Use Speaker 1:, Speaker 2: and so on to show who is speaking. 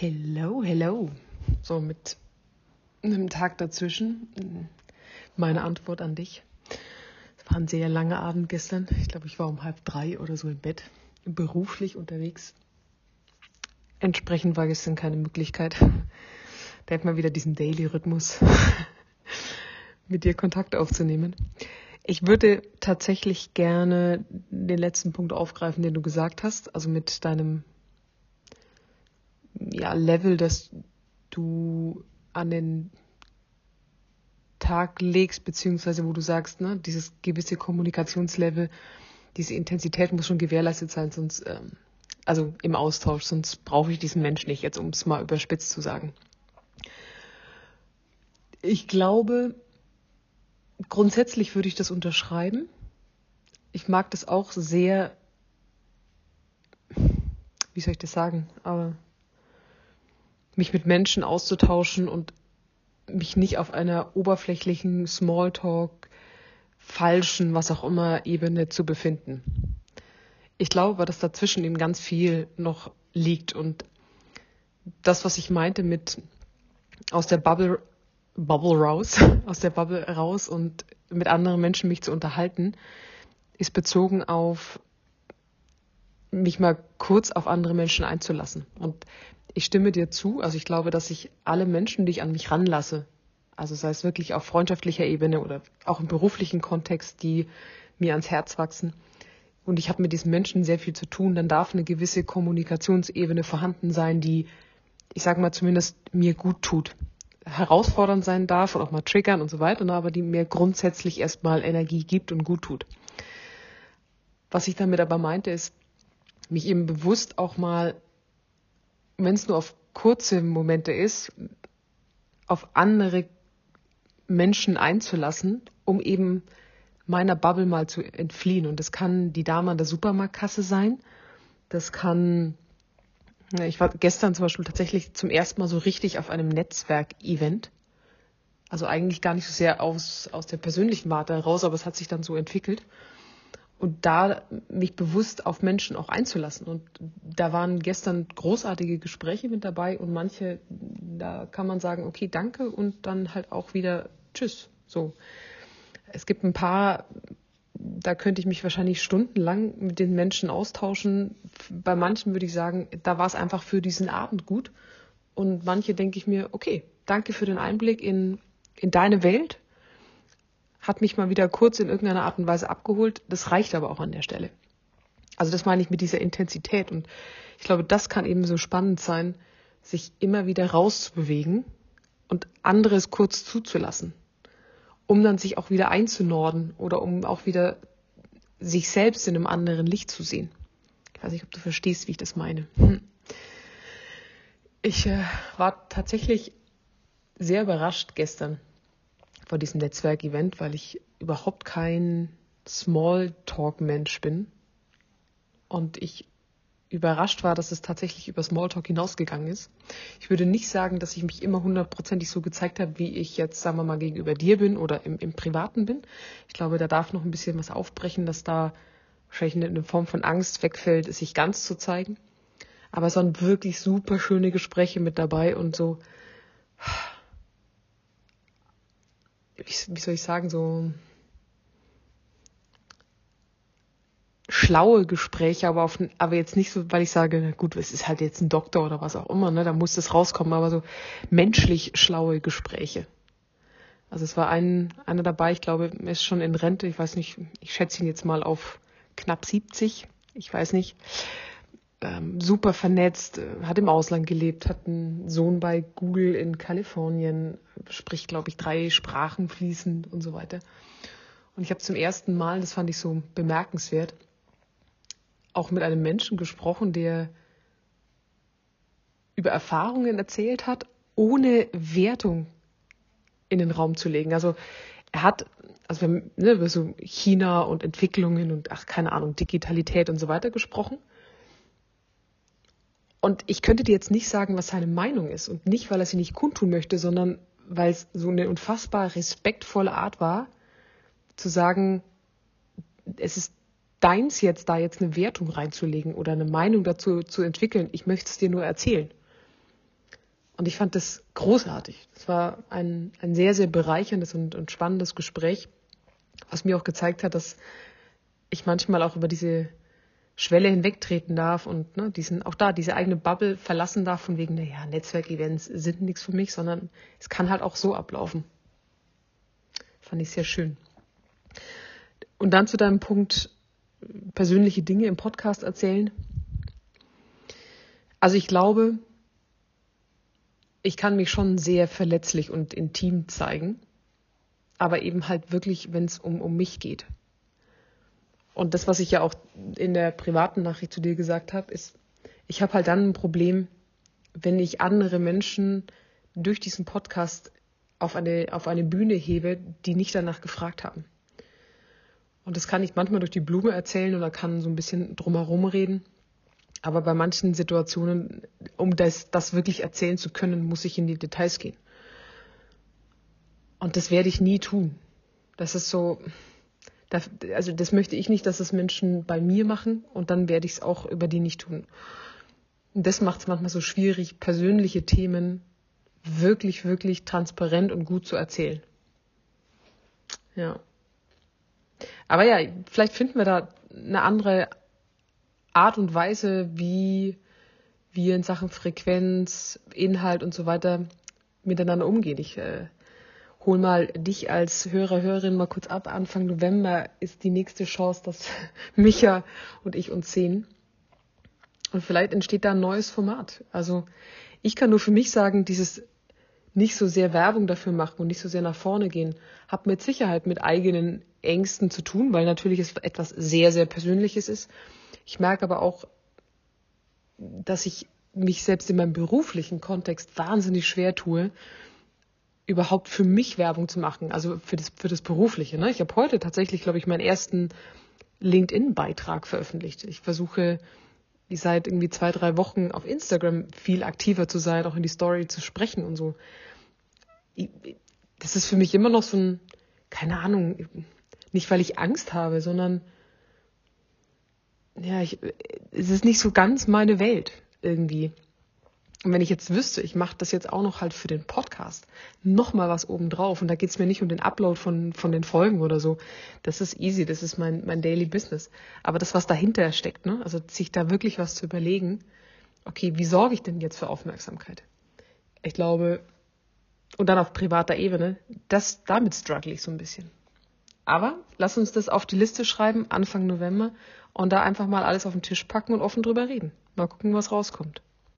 Speaker 1: Hello, hello. So mit einem Tag dazwischen. Meine Antwort an dich. Es war ein sehr langer Abend gestern. Ich glaube, ich war um halb drei oder so im Bett, beruflich unterwegs. Entsprechend war gestern keine Möglichkeit. Da hätte man wieder diesen Daily-Rhythmus, mit dir Kontakt aufzunehmen. Ich würde tatsächlich gerne den letzten Punkt aufgreifen, den du gesagt hast, also mit deinem ja, Level, das du an den Tag legst, beziehungsweise wo du sagst, ne, dieses gewisse Kommunikationslevel, diese Intensität muss schon gewährleistet sein, sonst, ähm, also im Austausch, sonst brauche ich diesen Mensch nicht, jetzt um es mal überspitzt zu sagen. Ich glaube, grundsätzlich würde ich das unterschreiben. Ich mag das auch sehr, wie soll ich das sagen, aber mich mit Menschen auszutauschen und mich nicht auf einer oberflächlichen Smalltalk, falschen, was auch immer Ebene zu befinden. Ich glaube, dass dazwischen eben ganz viel noch liegt und das, was ich meinte mit aus der Bubble, Bubble raus, aus der Bubble raus und mit anderen Menschen mich zu unterhalten, ist bezogen auf mich mal kurz auf andere Menschen einzulassen. Und ich stimme dir zu. Also ich glaube, dass ich alle Menschen, die ich an mich ranlasse, also sei es wirklich auf freundschaftlicher Ebene oder auch im beruflichen Kontext, die mir ans Herz wachsen, und ich habe mit diesen Menschen sehr viel zu tun, dann darf eine gewisse Kommunikationsebene vorhanden sein, die, ich sage mal, zumindest mir gut tut. Herausfordernd sein darf und auch mal triggern und so weiter, ne, aber die mir grundsätzlich erstmal Energie gibt und gut tut. Was ich damit aber meinte, ist, mich eben bewusst auch mal wenn es nur auf kurze Momente ist, auf andere Menschen einzulassen, um eben meiner Bubble mal zu entfliehen. Und das kann die Dame an der Supermarktkasse sein. Das kann, ich war gestern zum Beispiel tatsächlich zum ersten Mal so richtig auf einem Netzwerk-Event. Also eigentlich gar nicht so sehr aus, aus der persönlichen Warte heraus, aber es hat sich dann so entwickelt und da mich bewusst auf Menschen auch einzulassen. Und da waren gestern großartige Gespräche mit dabei und manche, da kann man sagen, okay, danke und dann halt auch wieder Tschüss. So. Es gibt ein paar, da könnte ich mich wahrscheinlich stundenlang mit den Menschen austauschen. Bei manchen würde ich sagen, da war es einfach für diesen Abend gut. Und manche denke ich mir, okay, danke für den Einblick in, in deine Welt hat mich mal wieder kurz in irgendeiner Art und Weise abgeholt. Das reicht aber auch an der Stelle. Also das meine ich mit dieser Intensität. Und ich glaube, das kann eben so spannend sein, sich immer wieder rauszubewegen und anderes kurz zuzulassen, um dann sich auch wieder einzunorden oder um auch wieder sich selbst in einem anderen Licht zu sehen. Ich weiß nicht, ob du verstehst, wie ich das meine. Hm. Ich äh, war tatsächlich sehr überrascht gestern, vor diesem Netzwerkevent, weil ich überhaupt kein Smalltalk-Mensch bin. Und ich überrascht war, dass es tatsächlich über Smalltalk hinausgegangen ist. Ich würde nicht sagen, dass ich mich immer hundertprozentig so gezeigt habe, wie ich jetzt, sagen wir mal, gegenüber dir bin oder im, im Privaten bin. Ich glaube, da darf noch ein bisschen was aufbrechen, dass da wahrscheinlich eine Form von Angst wegfällt, sich ganz zu zeigen. Aber es waren wirklich super schöne Gespräche mit dabei und so wie soll ich sagen, so schlaue Gespräche, aber auf, aber jetzt nicht so, weil ich sage, gut, es ist halt jetzt ein Doktor oder was auch immer, ne, da muss das rauskommen, aber so menschlich schlaue Gespräche. Also es war ein, einer dabei, ich glaube, er ist schon in Rente, ich weiß nicht, ich schätze ihn jetzt mal auf knapp 70, ich weiß nicht ähm, super vernetzt, äh, hat im Ausland gelebt, hat einen Sohn bei Google in Kalifornien, spricht, glaube ich, drei Sprachen fließend und so weiter. Und ich habe zum ersten Mal, das fand ich so bemerkenswert, auch mit einem Menschen gesprochen, der über Erfahrungen erzählt hat, ohne Wertung in den Raum zu legen. Also er hat, also wir haben ne, über so China und Entwicklungen und ach keine Ahnung, Digitalität und so weiter gesprochen. Und ich könnte dir jetzt nicht sagen, was seine Meinung ist. Und nicht, weil er sie nicht kundtun möchte, sondern weil es so eine unfassbar respektvolle Art war, zu sagen, es ist deins jetzt, da jetzt eine Wertung reinzulegen oder eine Meinung dazu zu entwickeln. Ich möchte es dir nur erzählen. Und ich fand das großartig. Es war ein, ein sehr, sehr bereicherndes und, und spannendes Gespräch, was mir auch gezeigt hat, dass ich manchmal auch über diese Schwelle hinwegtreten darf und ne, diesen, auch da diese eigene Bubble verlassen darf, von wegen, naja, Netzwerkevents sind nichts für mich, sondern es kann halt auch so ablaufen. Fand ich sehr schön. Und dann zu deinem Punkt, persönliche Dinge im Podcast erzählen. Also ich glaube, ich kann mich schon sehr verletzlich und intim zeigen, aber eben halt wirklich, wenn es um, um mich geht. Und das, was ich ja auch in der privaten Nachricht zu dir gesagt habe, ist, ich habe halt dann ein Problem, wenn ich andere Menschen durch diesen Podcast auf eine, auf eine Bühne hebe, die nicht danach gefragt haben. Und das kann ich manchmal durch die Blume erzählen oder kann so ein bisschen drumherum reden. Aber bei manchen Situationen, um das, das wirklich erzählen zu können, muss ich in die Details gehen. Und das werde ich nie tun. Das ist so, also das möchte ich nicht, dass es Menschen bei mir machen und dann werde ich es auch über die nicht tun. Und das macht es manchmal so schwierig, persönliche Themen wirklich, wirklich transparent und gut zu erzählen. Ja. Aber ja, vielleicht finden wir da eine andere Art und Weise, wie wir in Sachen Frequenz, Inhalt und so weiter miteinander umgehen. Ich äh, hol mal dich als Hörer, Hörerin mal kurz ab. Anfang November ist die nächste Chance, dass Micha und ich uns sehen. Und vielleicht entsteht da ein neues Format. Also ich kann nur für mich sagen, dieses nicht so sehr Werbung dafür machen und nicht so sehr nach vorne gehen, hat mit Sicherheit mit eigenen Ängsten zu tun, weil natürlich es etwas sehr, sehr Persönliches ist. Ich merke aber auch, dass ich mich selbst in meinem beruflichen Kontext wahnsinnig schwer tue, überhaupt für mich Werbung zu machen, also für das, für das Berufliche. Ne? Ich habe heute tatsächlich, glaube ich, meinen ersten LinkedIn-Beitrag veröffentlicht. Ich versuche seit irgendwie zwei, drei Wochen auf Instagram viel aktiver zu sein, auch in die Story zu sprechen und so. Das ist für mich immer noch so ein, keine Ahnung, nicht weil ich Angst habe, sondern ja, ich, es ist nicht so ganz meine Welt irgendwie. Und wenn ich jetzt wüsste, ich mache das jetzt auch noch halt für den Podcast, nochmal was obendrauf. Und da geht's mir nicht um den Upload von, von den Folgen oder so. Das ist easy, das ist mein, mein Daily Business. Aber das, was dahinter steckt, ne? also sich da wirklich was zu überlegen, okay, wie sorge ich denn jetzt für Aufmerksamkeit? Ich glaube, und dann auf privater Ebene, das, damit struggle ich so ein bisschen. Aber lass uns das auf die Liste schreiben, Anfang November, und da einfach mal alles auf den Tisch packen und offen drüber reden. Mal gucken, was rauskommt.